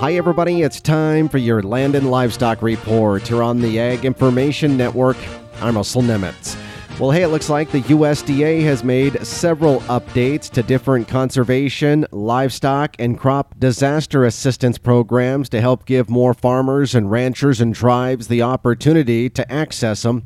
Hi, everybody. It's time for your Land and Livestock Report here on the Ag Information Network. I'm Russell Nemetz. Well, hey, it looks like the USDA has made several updates to different conservation, livestock, and crop disaster assistance programs to help give more farmers and ranchers and tribes the opportunity to access them.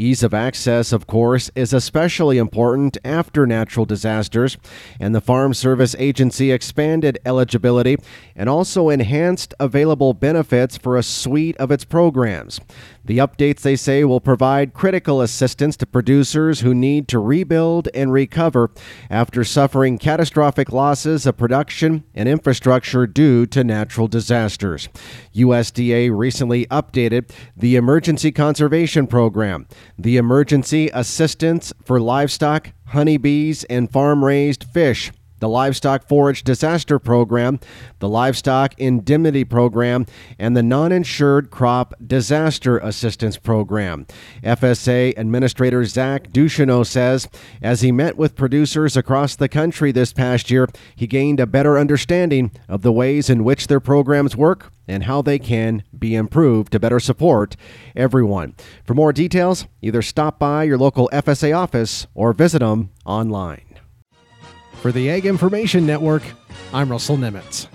Ease of access, of course, is especially important after natural disasters, and the Farm Service Agency expanded eligibility and also enhanced available benefits for a suite of its programs. The updates, they say, will provide critical assistance to producers who need to rebuild and recover after suffering catastrophic losses of production and infrastructure due to natural disasters. USDA recently updated the Emergency Conservation Program, the Emergency Assistance for Livestock, Honeybees, and Farm Raised Fish the Livestock Forage Disaster Program, the Livestock Indemnity Program, and the Non Insured Crop Disaster Assistance Program. FSA Administrator Zach Ducheneaux says as he met with producers across the country this past year, he gained a better understanding of the ways in which their programs work and how they can be improved to better support everyone. For more details, either stop by your local FSA office or visit them online. For the Ag Information Network, I'm Russell Nemetz.